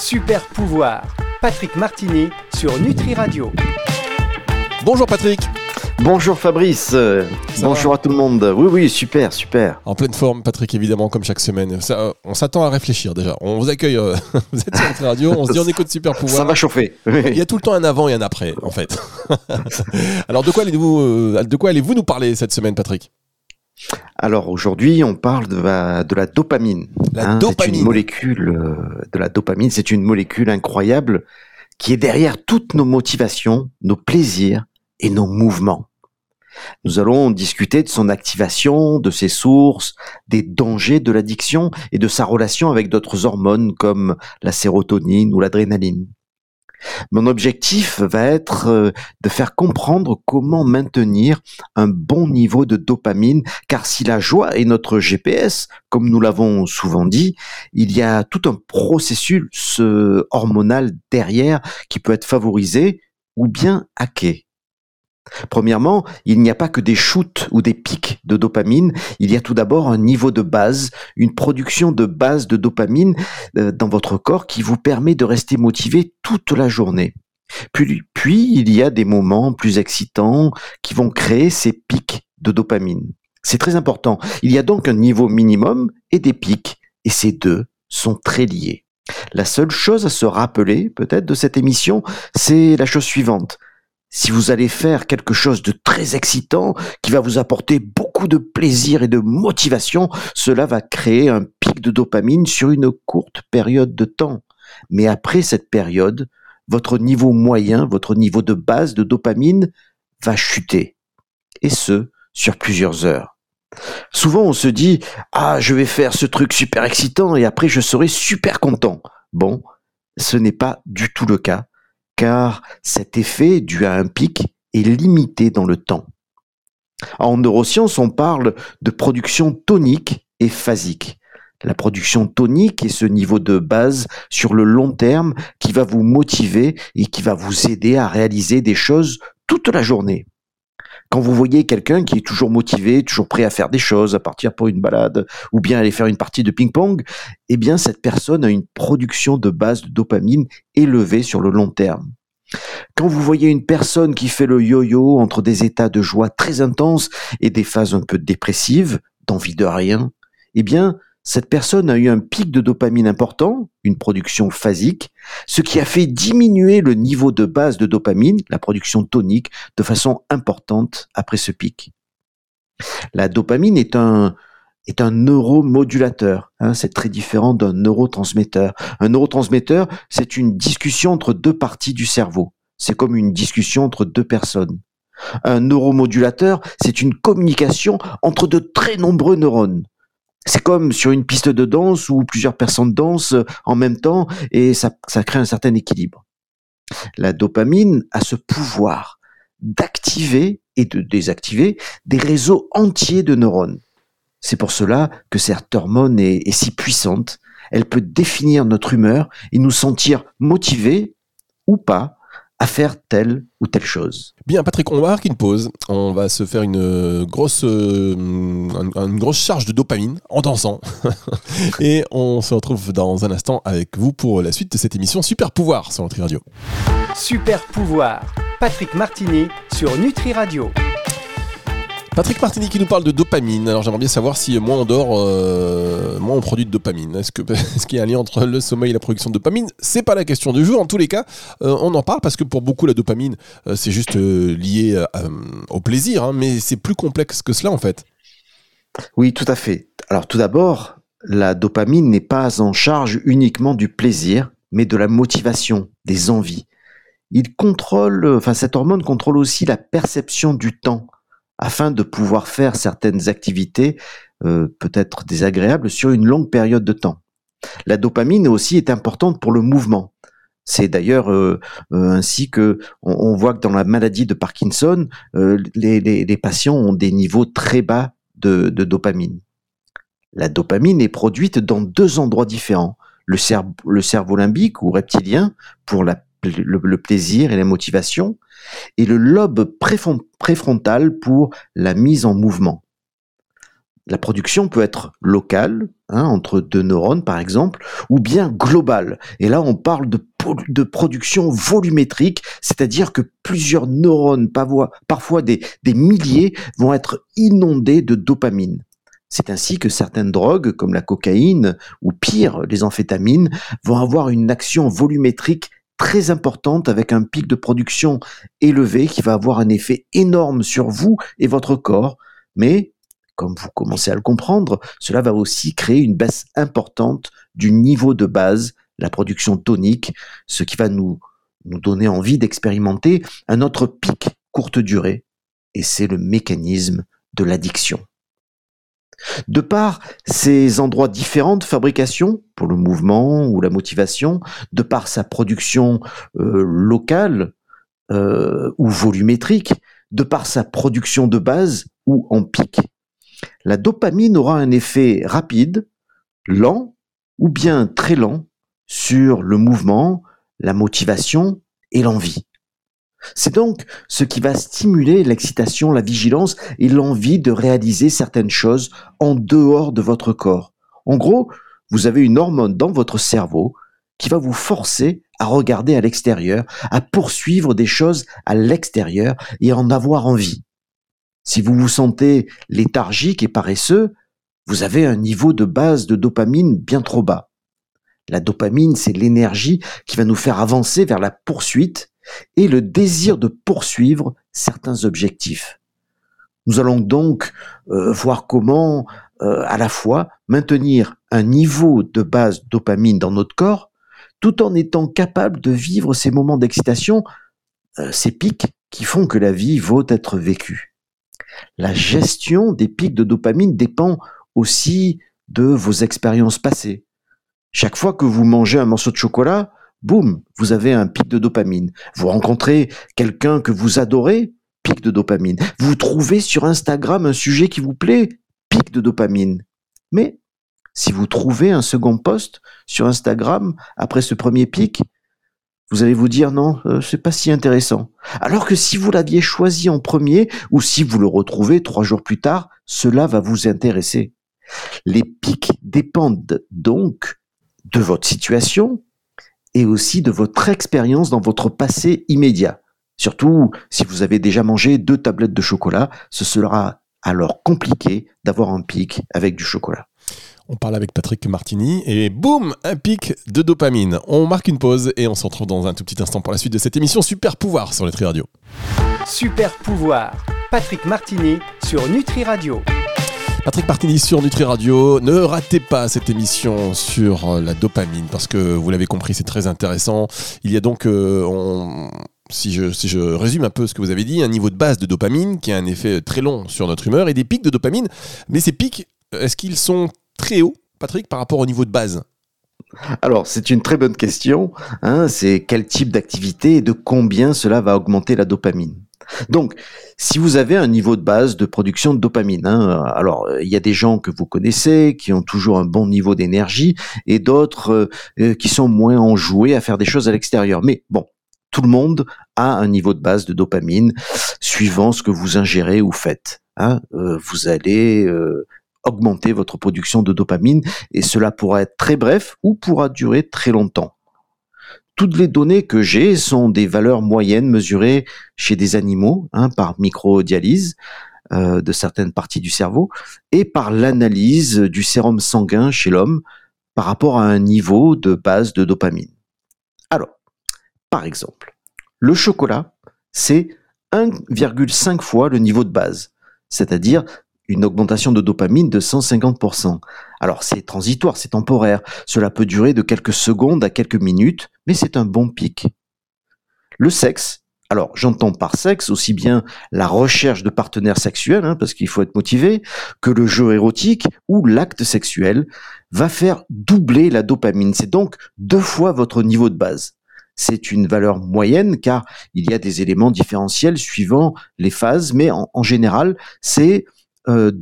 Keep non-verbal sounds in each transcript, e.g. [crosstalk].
Super pouvoir. Patrick Martini sur Nutri Radio. Bonjour Patrick. Bonjour Fabrice, bonjour à tout le monde. Oui, oui, super, super. En pleine forme, Patrick, évidemment, comme chaque semaine. Ça, on s'attend à réfléchir déjà. On vous accueille, euh, [laughs] vous êtes sur Nutri Radio, on se dit on écoute Super Pouvoir. Ça va chauffer. Il y a tout le temps un avant et un après, en fait. [laughs] Alors, de quoi allez-vous, euh, de quoi allez-vous nous parler cette semaine, Patrick? Alors aujourd'hui, on parle de la, de la dopamine. La dopamine. C'est une molécule euh, de la dopamine. C'est une molécule incroyable qui est derrière toutes nos motivations, nos plaisirs et nos mouvements. Nous allons discuter de son activation, de ses sources, des dangers de l'addiction et de sa relation avec d'autres hormones comme la sérotonine ou l'adrénaline. Mon objectif va être euh, de faire comprendre comment maintenir un bon niveau de dopamine, car si la joie est notre GPS, comme nous l'avons souvent dit, il y a tout un processus hormonal derrière qui peut être favorisé ou bien hacké. Premièrement, il n'y a pas que des shoots ou des pics de dopamine, il y a tout d'abord un niveau de base, une production de base de dopamine euh, dans votre corps qui vous permet de rester motivé toute la journée. Puis, puis il y a des moments plus excitants qui vont créer ces pics de dopamine. C'est très important. Il y a donc un niveau minimum et des pics, et ces deux sont très liés. La seule chose à se rappeler peut-être de cette émission, c'est la chose suivante si vous allez faire quelque chose de très excitant, qui va vous apporter beaucoup de plaisir et de motivation, cela va créer un pic de dopamine sur une courte période de temps. Mais après cette période, votre niveau moyen, votre niveau de base de dopamine va chuter. Et ce, sur plusieurs heures. Souvent on se dit, ah, je vais faire ce truc super excitant et après je serai super content. Bon, ce n'est pas du tout le cas car cet effet dû à un pic est limité dans le temps. En neurosciences, on parle de production tonique et phasique. La production tonique est ce niveau de base sur le long terme qui va vous motiver et qui va vous aider à réaliser des choses toute la journée. Quand vous voyez quelqu'un qui est toujours motivé, toujours prêt à faire des choses, à partir pour une balade ou bien aller faire une partie de ping-pong, eh bien cette personne a une production de base de dopamine élevée sur le long terme. Quand vous voyez une personne qui fait le yo-yo entre des états de joie très intenses et des phases un peu dépressives, d'envie de rien, eh bien, cette personne a eu un pic de dopamine important, une production phasique, ce qui a fait diminuer le niveau de base de dopamine, la production tonique, de façon importante après ce pic. La dopamine est un, neuromodulateur. Hein, c'est très différent d'un neurotransmetteur. Un neurotransmetteur, c'est une discussion entre deux parties du cerveau. C'est comme une discussion entre deux personnes. Un neuromodulateur, c'est une communication entre de très nombreux neurones. C'est comme sur une piste de danse où plusieurs personnes dansent en même temps et ça, crée un certain équilibre. La dopamine a ce pouvoir d'activer et de désactiver des réseaux entiers de neurones. C'est pour cela que cette hormone est, si puissante. Elle peut définir notre humeur et nous sentir motivés ou pas à faire telle ou telle chose. Bien, Patrick, on va marquer une pause. On va se faire une grosse, euh, une grosse charge de dopamine en dansant. [laughs] et on se retrouve dans un instant avec vous pour la suite de cette émission Super Pouvoir sur Nutri Radio. Super Pouvoir, Patrick Martini sur Nutri Radio. Patrick Martini qui nous parle de dopamine. Alors j'aimerais bien savoir si moins on dort, euh, moins on produit de dopamine. Est-ce que [laughs] est qu'il y a un lien entre le sommeil et la production de dopamine? C'est pas la question du jour. En tous les cas, euh, on en parle parce que pour beaucoup la dopamine, euh, c'est juste lié au plaisir, hein, mais c'est plus complexe que cela en fait. Oui, tout à fait. Alors tout d'abord, la dopamine n'est pas en charge uniquement du plaisir, mais de la motivation, des envies. Il contrôle, enfin cette hormone contrôle aussi la perception du temps afin de pouvoir faire certaines activités euh, peut-être désagréables sur une longue période de temps. La dopamine aussi est importante pour le mouvement. C'est d'ailleurs euh, euh, ainsi que on, voit que dans la maladie de Parkinson, les, patients ont des niveaux très bas de, dopamine. La dopamine est produite dans deux endroits différents. Le cerveau limbique ou reptilien pour la le, plaisir et la motivation, et le lobe préfrontal pour la mise en mouvement. la production peut être locale, hein, entre deux neurones par exemple, ou bien globale. Et là, on parle de, production volumétrique, c'est-à-dire que plusieurs neurones, parfois des milliers, vont être inondés de dopamine. C'est ainsi que certaines drogues, comme la cocaïne ou pire, les amphétamines, vont avoir une action volumétrique très importante avec un pic de production élevé qui va avoir un effet énorme sur vous et votre corps. Mais, comme vous commencez à le comprendre, cela va aussi créer une baisse importante du niveau de base, la production tonique, ce qui va nous, nous donner envie d'expérimenter un autre pic courte durée. Et c'est le mécanisme de l'addiction. De par ces endroits différents de fabrication, pour le mouvement ou la motivation, de par sa production euh, locale euh, ou volumétrique, de par sa production de base ou en pic, la dopamine aura un effet rapide, lent ou bien très lent sur le mouvement, la motivation et l'envie. C'est donc ce qui va stimuler l'excitation, la vigilance et l'envie de réaliser certaines choses en dehors de votre corps. En gros, vous avez une hormone dans votre cerveau qui va vous forcer à regarder à l'extérieur, à poursuivre des choses à l'extérieur et à en avoir envie. Si vous vous sentez léthargique et paresseux, vous avez un niveau de base de dopamine bien trop bas. La dopamine, c'est l'énergie qui va nous faire avancer vers la poursuite et le désir de poursuivre certains objectifs. Nous allons donc euh, voir comment euh, à la fois maintenir un niveau de base dopamine dans notre corps, tout en étant capable de vivre ces moments d'excitation, euh, ces pics qui font que la vie vaut être vécue. La gestion des pics de dopamine dépend aussi de vos expériences passées. Chaque fois que vous mangez un morceau de chocolat, boum, vous avez un pic de dopamine. Vous rencontrez quelqu'un que vous adorez, pic de dopamine. Vous trouvez sur Instagram un sujet qui vous plaît, pic de dopamine. Mais si vous trouvez un second post sur Instagram après ce premier pic, vous allez vous dire non, euh, c'est pas si intéressant. Alors que si vous l'aviez choisi en premier ou si vous le retrouvez trois jours plus tard, cela va vous intéresser. Les pics dépendent donc de votre situation, et aussi de votre expérience dans votre passé immédiat. Surtout si vous avez déjà mangé deux tablettes de chocolat, ce sera alors compliqué d'avoir un pic avec du chocolat. On parle avec Patrick Martini et boum, un pic de dopamine. On marque une pause et on se retrouve dans un tout petit instant pour la suite de cette émission Super Pouvoir sur Nutri Radio. Super Pouvoir, Patrick Martini sur Nutri Radio. Patrick Martini sur Nutri Radio. Ne ratez pas cette émission sur euh, la dopamine parce que vous l'avez compris, c'est très intéressant. Il y a donc, euh, si, je, résume un peu ce que vous avez dit, un niveau de base de dopamine qui a un effet très long sur notre humeur et des pics de dopamine. Mais ces pics, est-ce qu'ils sont très hauts, Patrick, par rapport au niveau de base? Alors, c'est une très bonne question. Hein, c'est quel type d'activité et de combien cela va augmenter la dopamine? Donc, si vous avez un niveau de base de production de dopamine, hein, alors il y a des gens que vous connaissez qui ont toujours un bon niveau d'énergie et d'autres euh, euh, qui sont moins enjoués à faire des choses à l'extérieur. Mais bon, tout le monde a un niveau de base de dopamine suivant ce que vous ingérez ou faites. Hein. Euh, vous allez augmenter votre production de dopamine et cela pourra être très bref ou pourra durer très longtemps toutes les données que j'ai sont des valeurs moyennes mesurées chez des animaux hein, par microdialyse euh, de certaines parties du cerveau et par l'analyse du sérum sanguin chez l'homme par rapport à un niveau de base de dopamine. Alors, par exemple, le chocolat, c'est 1,5 fois le niveau de base, c'est-à-dire une augmentation de dopamine de 150%. Alors c'est transitoire, c'est temporaire, cela peut durer de quelques secondes à quelques minutes, mais c'est un bon pic. Le sexe, alors j'entends par sexe aussi bien la recherche de partenaires sexuels, hein, parce qu'il faut être motivé, que le jeu érotique ou l'acte sexuel va faire doubler la dopamine. C'est donc deux fois votre niveau de base c'est une valeur moyenne car il y a des éléments différentiels suivant les phases, mais en général, c'est euh,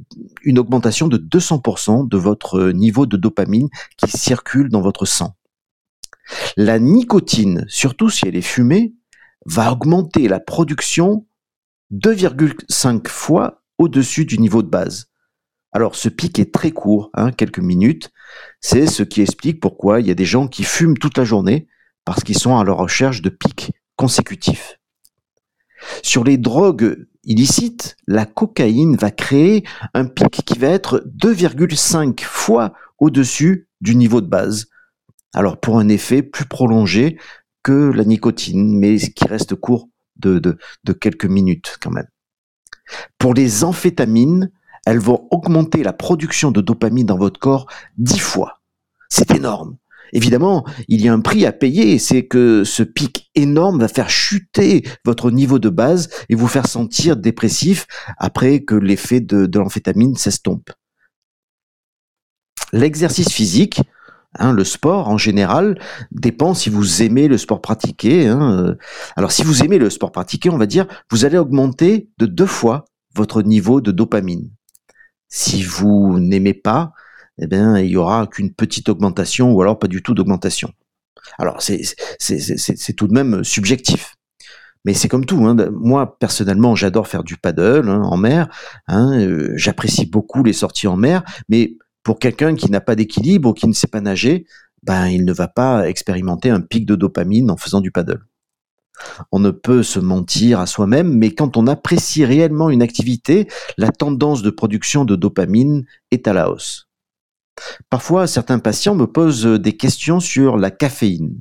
une augmentation de 200% de votre niveau de dopamine qui circule dans votre sang. La nicotine, surtout si elle est fumée, va augmenter la production 2,5 fois au-dessus du niveau de base. Alors ce pic est très court, hein, quelques minutes. C'est ce qui explique pourquoi il y a des gens qui fument toute la journée parce qu'ils sont à la recherche de pics consécutifs. Sur les drogues illicites, la cocaïne va créer un pic qui va être 2,5 fois au-dessus du niveau de base. Alors pour un effet plus prolongé que la nicotine, mais qui reste court de, de quelques minutes quand même. Pour les amphétamines, elles vont augmenter la production de dopamine dans votre corps dix fois. C'est énorme. Évidemment, il y a un prix à payer, c'est que ce pic énorme va faire chuter votre niveau de base et vous faire sentir dépressif après que l'effet de, l'amphétamine s'estompe. L'exercice physique, hein, le sport en général, dépend si vous aimez le sport pratiqué. Hein. Alors si vous aimez le sport pratiqué, on va dire, vous allez augmenter de deux fois votre niveau de dopamine. Si vous n'aimez pas, eh bien, il y aura qu'une petite augmentation ou alors pas du tout d'augmentation. Alors, c'est tout de même subjectif. Mais c'est comme tout. Hein. Moi, personnellement, j'adore faire du paddle hein, en mer. Hein. Euh, j'apprécie beaucoup les sorties en mer. Mais pour quelqu'un qui n'a pas d'équilibre ou qui ne sait pas nager, ben, il ne va pas expérimenter un pic de dopamine en faisant du paddle. On ne peut se mentir à soi-même, mais quand on apprécie réellement une activité, la tendance de production de dopamine est à la hausse. Parfois, certains patients me posent des questions sur la caféine.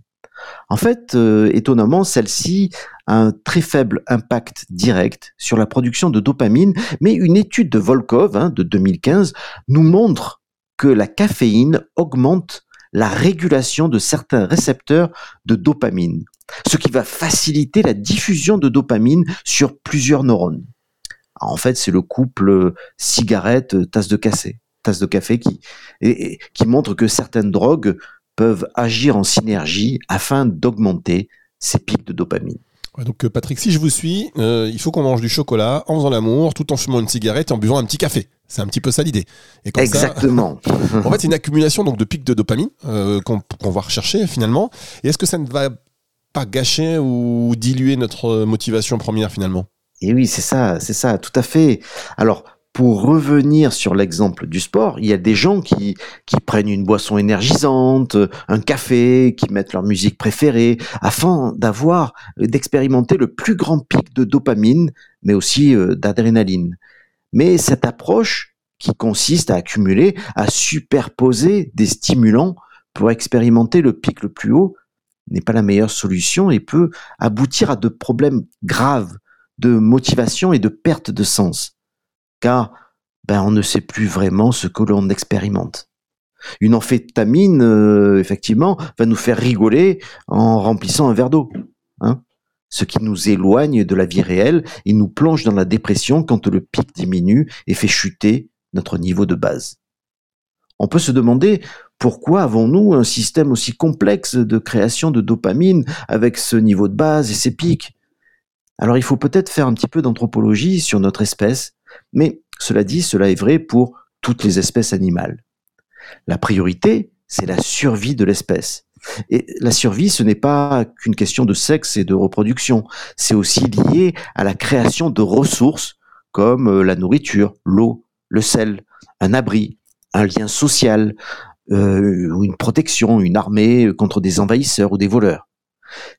En fait, euh, étonnamment, celle-ci a un très faible impact direct sur la production de dopamine, mais une étude de Volkov hein, de 2015 nous montre que la caféine augmente la régulation de certains récepteurs de dopamine, ce qui va faciliter la diffusion de dopamine sur plusieurs neurones. En fait, c'est le couple cigarette-tasse de café tasse de café qui, qui montre que certaines drogues peuvent agir en synergie afin d'augmenter ces pics de dopamine. donc euh, Patrick, si je vous suis, euh, il faut qu'on mange du chocolat en faisant l'amour, tout en fumant une cigarette et en buvant un petit café. C'est un petit peu ça l'idée. Exactement. [laughs] en fait, c'est une accumulation donc de pics de dopamine euh, qu'on va rechercher finalement. Et est-ce que ça ne va pas gâcher ou diluer notre motivation première finalement? Et oui, c'est ça, c'est ça, tout à fait. Alors, pour revenir sur l'exemple du sport, il y a des gens qui, prennent une boisson énergisante, un café, qui mettent leur musique préférée, afin d'avoir, d'expérimenter le plus grand pic de dopamine, mais aussi euh, d'adrénaline. Mais cette approche, qui consiste à accumuler, à superposer des stimulants pour expérimenter le pic le plus haut, n'est pas la meilleure solution et peut aboutir à de problèmes graves de motivation et de perte de sens car ben, on ne sait plus vraiment ce que l'on expérimente. Une amphétamine, euh, effectivement, va nous faire rigoler en remplissant un verre d'eau. Hein ce qui nous éloigne de la vie réelle et nous plonge dans la dépression quand le pic diminue et fait chuter notre niveau de base. On peut se demander pourquoi avons-nous un système aussi complexe de création de dopamine avec ce niveau de base et ces pics? Alors il faut peut-être faire un petit peu d'anthropologie sur notre espèce mais cela dit, cela est vrai pour toutes les espèces animales. La priorité, c'est la survie de l'espèce. Et la survie, ce n'est pas qu'une question de sexe et de reproduction, c'est aussi lié à la création de ressources comme euh, la nourriture, l'eau, le sel, un abri, un lien social, euh, une protection, une armée contre des envahisseurs ou des voleurs.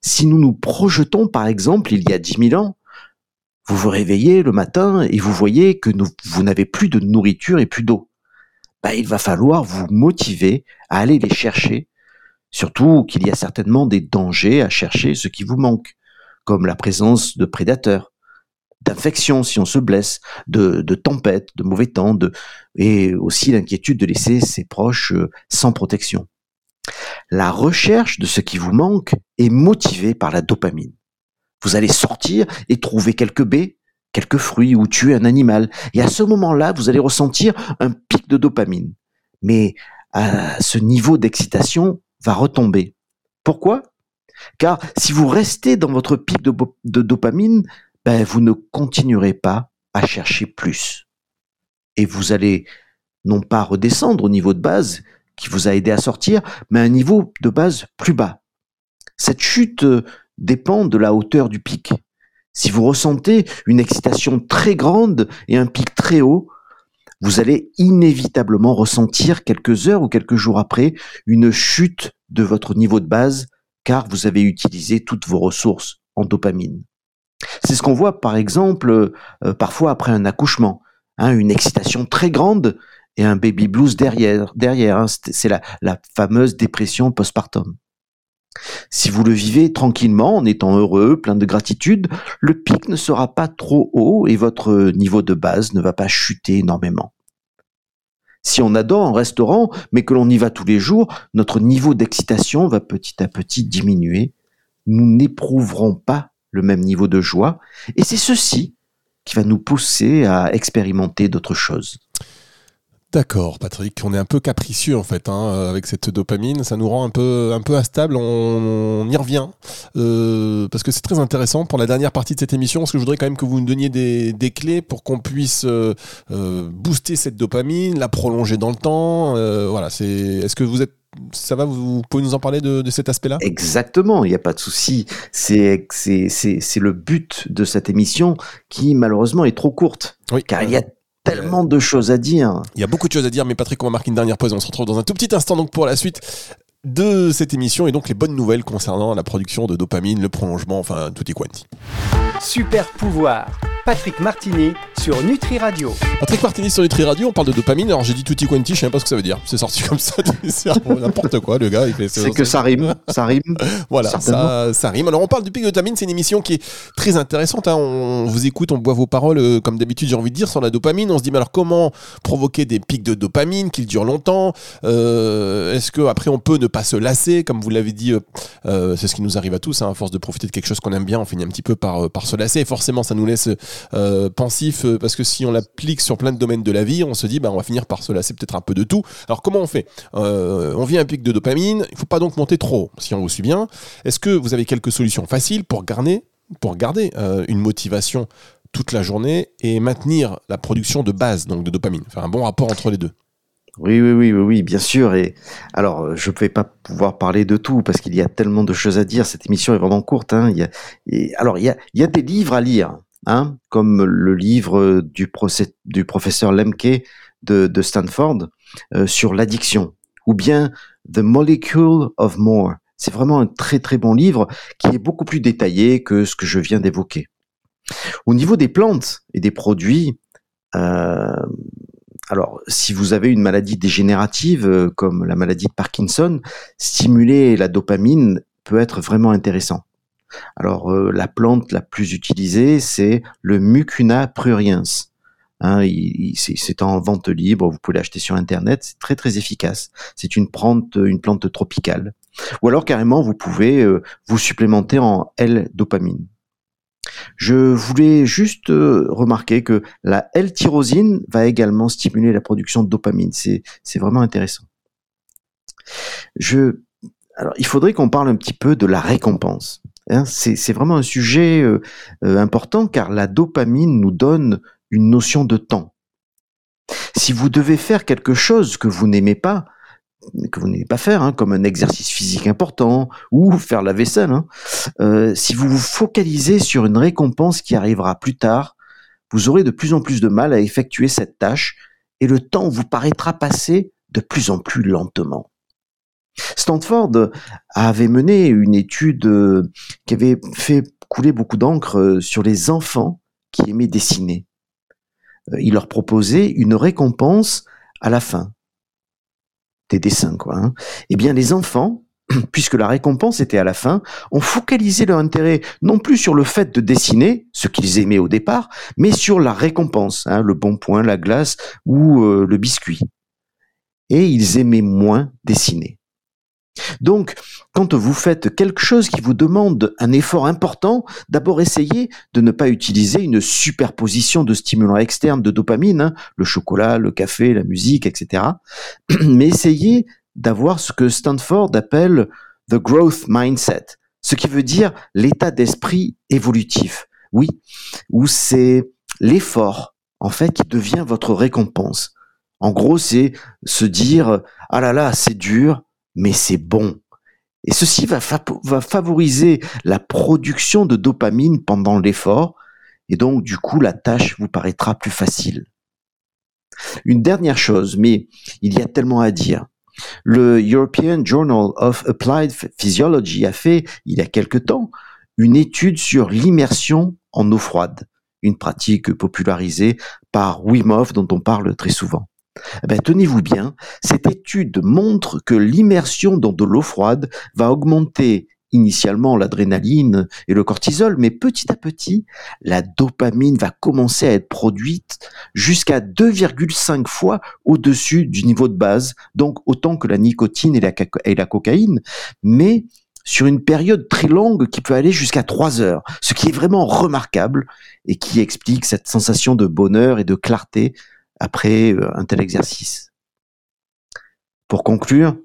Si nous nous projetons par exemple il y a dix mille ans, vous vous réveillez le matin et vous voyez que vous n'avez plus de nourriture et plus d'eau. Bah, il va falloir vous motiver à aller les chercher, surtout qu'il y a certainement des dangers à chercher ce qui vous manque, comme la présence de prédateurs, d'infections si on se blesse, de, tempêtes, de mauvais temps, et aussi l'inquiétude de laisser ses proches euh, sans protection. La recherche de ce qui vous manque est motivée par la dopamine. Vous allez sortir et trouver quelques baies, quelques fruits ou tuer un animal. Et à ce moment-là, vous allez ressentir un pic de dopamine. Mais ce niveau d'excitation va retomber. Pourquoi? Car si vous restez dans votre pic de, dopamine, ben, vous ne continuerez pas à chercher plus. Et vous allez non pas redescendre au niveau de base qui vous a aidé à sortir, mais à un niveau de base plus bas. Cette chute dépend de la hauteur du pic. Si vous ressentez une excitation très grande et un pic très haut, vous allez inévitablement ressentir quelques heures ou quelques jours après une chute de votre niveau de base car vous avez utilisé toutes vos ressources en dopamine. C'est ce qu'on voit par exemple euh, parfois après un accouchement, hein, une excitation très grande et un baby blues derrière. hein, c'est la fameuse dépression postpartum. Si vous le vivez tranquillement, en étant heureux, plein de gratitude, le pic ne sera pas trop haut et votre niveau de base ne va pas chuter énormément. Si on adore un restaurant, mais que l'on y va tous les jours, notre niveau d'excitation va petit à petit diminuer. Nous n'éprouverons pas le même niveau de joie, et c'est ceci qui va nous pousser à expérimenter d'autres choses. D'accord, Patrick. On est un peu capricieux en fait hein, euh, avec cette dopamine. Ça nous rend un peu, un peu instable. On, y revient euh, parce que c'est très intéressant pour la dernière partie de cette émission. Parce que je voudrais quand même que vous nous donniez des, des clés pour qu'on puisse euh, booster cette dopamine, la prolonger dans le temps. voilà. C'est. Est-ce que vous êtes ça va, vous pouvez nous en parler de, de cet aspect-là? Exactement, il n'y a pas de souci. C'est le but de cette émission qui malheureusement est trop courte. Oui. Car il y a tellement de choses à dire. Il y a beaucoup de choses à dire, mais Patrick, on va marquer une dernière pause. On se retrouve dans un tout petit instant donc pour la suite de cette émission et donc les bonnes nouvelles concernant la production de dopamine, le prolongement, enfin tout est quanti. Super pouvoir Patrick Martini sur Nutri Radio. Patrick Martini sur Nutri Radio, on parle de dopamine. Alors j'ai dit tutti quanti, je sais même pas ce que ça veut dire. C'est sorti [laughs] comme ça du cerveau, n'importe quoi. Le gars, il fait. C'est que ça rime, [laughs] ça rime. voilà, ça, ça, rime. Alors on parle du pic de dopamine, c'est une émission qui est très intéressante. Hein. On vous écoute, on boit vos paroles, euh, comme d'habitude, j'ai envie de dire, sur la dopamine. On se dit, mais alors comment provoquer des pics de dopamine qui durent longtemps? Euh, Est-ce que après on peut ne pas se lasser, comme vous l'avez dit euh, C'est ce qui nous arrive à tous, hein, à force de profiter de quelque chose qu'on aime bien, on finit un petit peu par, par se lasser. Et forcément, ça nous laisse euh, pensif euh, parce que si on l'applique sur plein de domaines de la vie, on se dit bah on va finir par se lasser peut-être un peu de tout. Alors comment on fait? Euh, On vit un pic de dopamine, il faut pas donc monter trop si on vous suit bien. Est-ce que vous avez quelques solutions faciles pour garder pour garder une motivation toute la journée et maintenir la production de base donc de dopamine, faire un bon rapport entre les deux oui, oui, oui, oui, bien sûr. Et alors, je ne vais pas pouvoir parler de tout parce qu'il y a tellement de choses à dire. Cette émission est vraiment courte. Hein. Alors, il y a des livres à lire. Hein, comme le livre du, professeur Lemke de, de Stanford euh, sur l'addiction, ou bien The Molecule of More. C'est vraiment un très très bon livre qui est beaucoup plus détaillé que ce que je viens d'évoquer. Au niveau des plantes et des produits, euh, alors si vous avez une maladie dégénérative euh, comme la maladie de Parkinson, stimuler la dopamine peut être vraiment intéressant. Alors euh, la plante la plus utilisée, c'est le Mucuna pruriens. Hein, c'est en vente libre, vous pouvez l'acheter sur internet, c'est très très efficace. C'est une plante, tropicale. Ou alors carrément, vous pouvez euh, vous supplémenter en L-dopamine. Je voulais juste euh, remarquer que la L-tyrosine va également stimuler la production de dopamine. C'est vraiment intéressant. Il faudrait qu'on parle un petit peu de la récompense. Hein, c'est vraiment un sujet euh, euh, important car la dopamine nous donne une notion de temps. Si vous devez faire quelque chose que vous n'aimez pas, que vous n'aimez pas faire, hein, comme un exercice physique important ou faire la vaisselle, hein, euh, si vous vous focalisez sur une récompense qui arrivera plus tard, vous aurez de plus en plus de mal à effectuer cette tâche et le temps vous paraîtra passer de plus en plus lentement. Stanford avait mené une étude euh, qui avait fait couler beaucoup d'encre euh, sur les enfants qui aimaient dessiner. Euh, il leur proposait une récompense à la fin des dessins, quoi. Hein. Eh bien, les enfants, [clears throat] puisque la récompense était à la fin, ont focalisé leur intérêt non plus sur le fait de dessiner, ce qu'ils aimaient au départ, mais sur la récompense, hein, le bon point, la glace ou le biscuit. Et ils aimaient moins dessiner. Donc, quand vous faites quelque chose qui vous demande un effort important, d'abord essayez de ne pas utiliser une superposition de stimulants externes de dopamine, hein, le chocolat, le café, la musique, etc. [clears throat] Mais essayez d'avoir ce que Stanford appelle the growth mindset, ce qui veut dire l'état d'esprit évolutif. Oui, où c'est l'effort, en fait, qui devient votre récompense. En gros, c'est se dire, ah là là, c'est dur, mais c'est bon. Et ceci va, favoriser la production de dopamine pendant l'effort, et donc du coup la tâche vous paraîtra plus facile. Une dernière chose, mais il y a tellement à dire. Le European Journal of Applied Physiology a fait, il y a quelque temps, une étude sur l'immersion en eau froide, une pratique popularisée par Wim dont on parle très souvent. Eh ben, tenez-vous bien, cette étude montre que l'immersion dans de l'eau froide va augmenter initialement l'adrénaline et le cortisol, mais petit à petit, la dopamine va commencer à être produite jusqu'à 2,5 fois au-dessus du niveau de base, donc autant que la nicotine et la, et la cocaïne, mais sur une période très longue qui peut aller jusqu'à 3 heures, ce qui est vraiment remarquable et qui explique cette sensation de bonheur et de clarté après euh, un tel exercice. Pour conclure,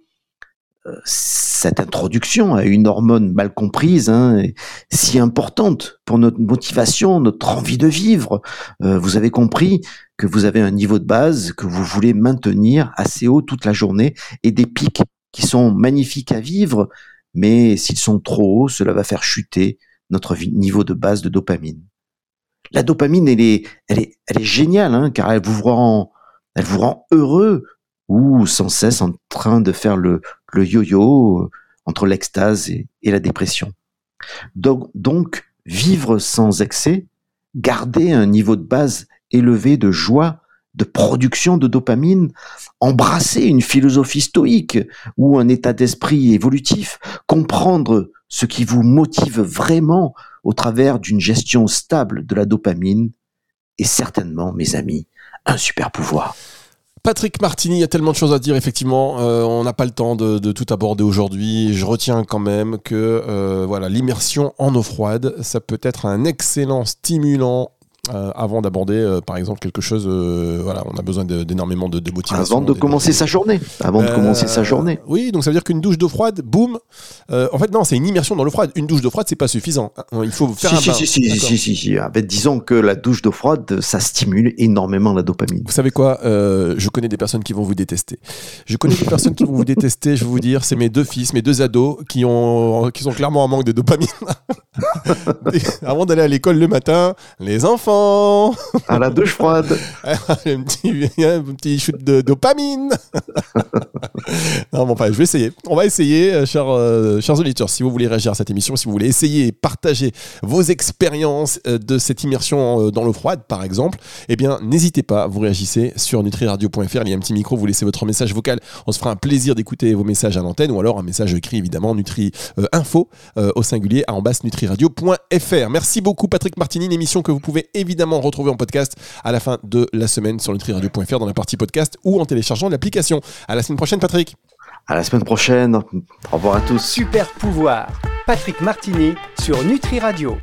euh, cette introduction à une hormone mal comprise, hein, si importante pour notre motivation, notre envie de vivre. Euh, vous avez compris que vous avez un niveau de base que vous voulez maintenir assez haut toute la journée et des pics qui sont magnifiques à vivre, mais s'ils sont trop hauts, cela va faire chuter notre niveau de base de dopamine. La dopamine, elle est, géniale, hein, car elle vous rend, heureux ou sans cesse en train de faire le, le yo-yo euh, entre l'extase et, la dépression. Donc, donc, vivre sans excès, garder un niveau de base élevé de joie, de production de dopamine, embrasser une philosophie stoïque ou un état d'esprit évolutif, comprendre ce qui vous motive vraiment au travers d'une gestion stable de la dopamine est certainement, mes amis, un super pouvoir. Patrick Martini, il y a tellement de choses à dire, effectivement. Euh, on n'a pas le temps de, tout aborder aujourd'hui. Je retiens quand même que euh, voilà, l'immersion en eau froide, ça peut être un excellent stimulant euh, avant d'aborder, euh, par exemple, quelque chose. Euh, voilà, on a besoin d'énormément de, de, motivation. Avant de commencer sa journée. Avant de commencer sa journée. Oui, donc ça veut dire qu'une douche d'eau froide, boum. en fait, non, c'est une immersion dans l'eau froide. Une douche d'eau froide, c'est pas suffisant. Il faut faire si, un bain. Si, si, si, si, si. En fait, disons que la douche d'eau froide, ça stimule énormément la dopamine. Vous savez quoi Je connais des personnes qui vont vous détester. Je connais des personnes qui vont vous détester. Je vais vous dire, c'est mes deux fils, mes deux ados, qui ont, qui sont clairement en manque de dopamine. [laughs] avant d'aller à l'école le matin, les enfants à la douche froide. [laughs] un, petit, un petit shoot de dopamine. [laughs] non, bon, enfin, je vais essayer. On va essayer, euh, chers, euh, chers auditeurs, si vous voulez réagir à cette émission, si vous voulez essayer et partager vos expériences euh, de cette immersion dans l'eau froide, par exemple, eh bien, n'hésitez pas, vous réagissez sur nutriradio.fr. Il y a un petit micro, vous laissez votre message vocal. On se fera un plaisir d'écouter vos messages à l'antenne ou alors un message écrit, évidemment, Nutri Info au singulier à en nutriradio.fr. Merci beaucoup, Patrick Martini, une émission que vous pouvez évidemment retrouver en podcast à la fin de la semaine sur nutriradio.fr dans la partie podcast ou en téléchargeant l'application. À la semaine prochaine, Patrick. À la semaine prochaine. Au revoir à tous. Super pouvoir. Patrick Martini sur Nutri Radio.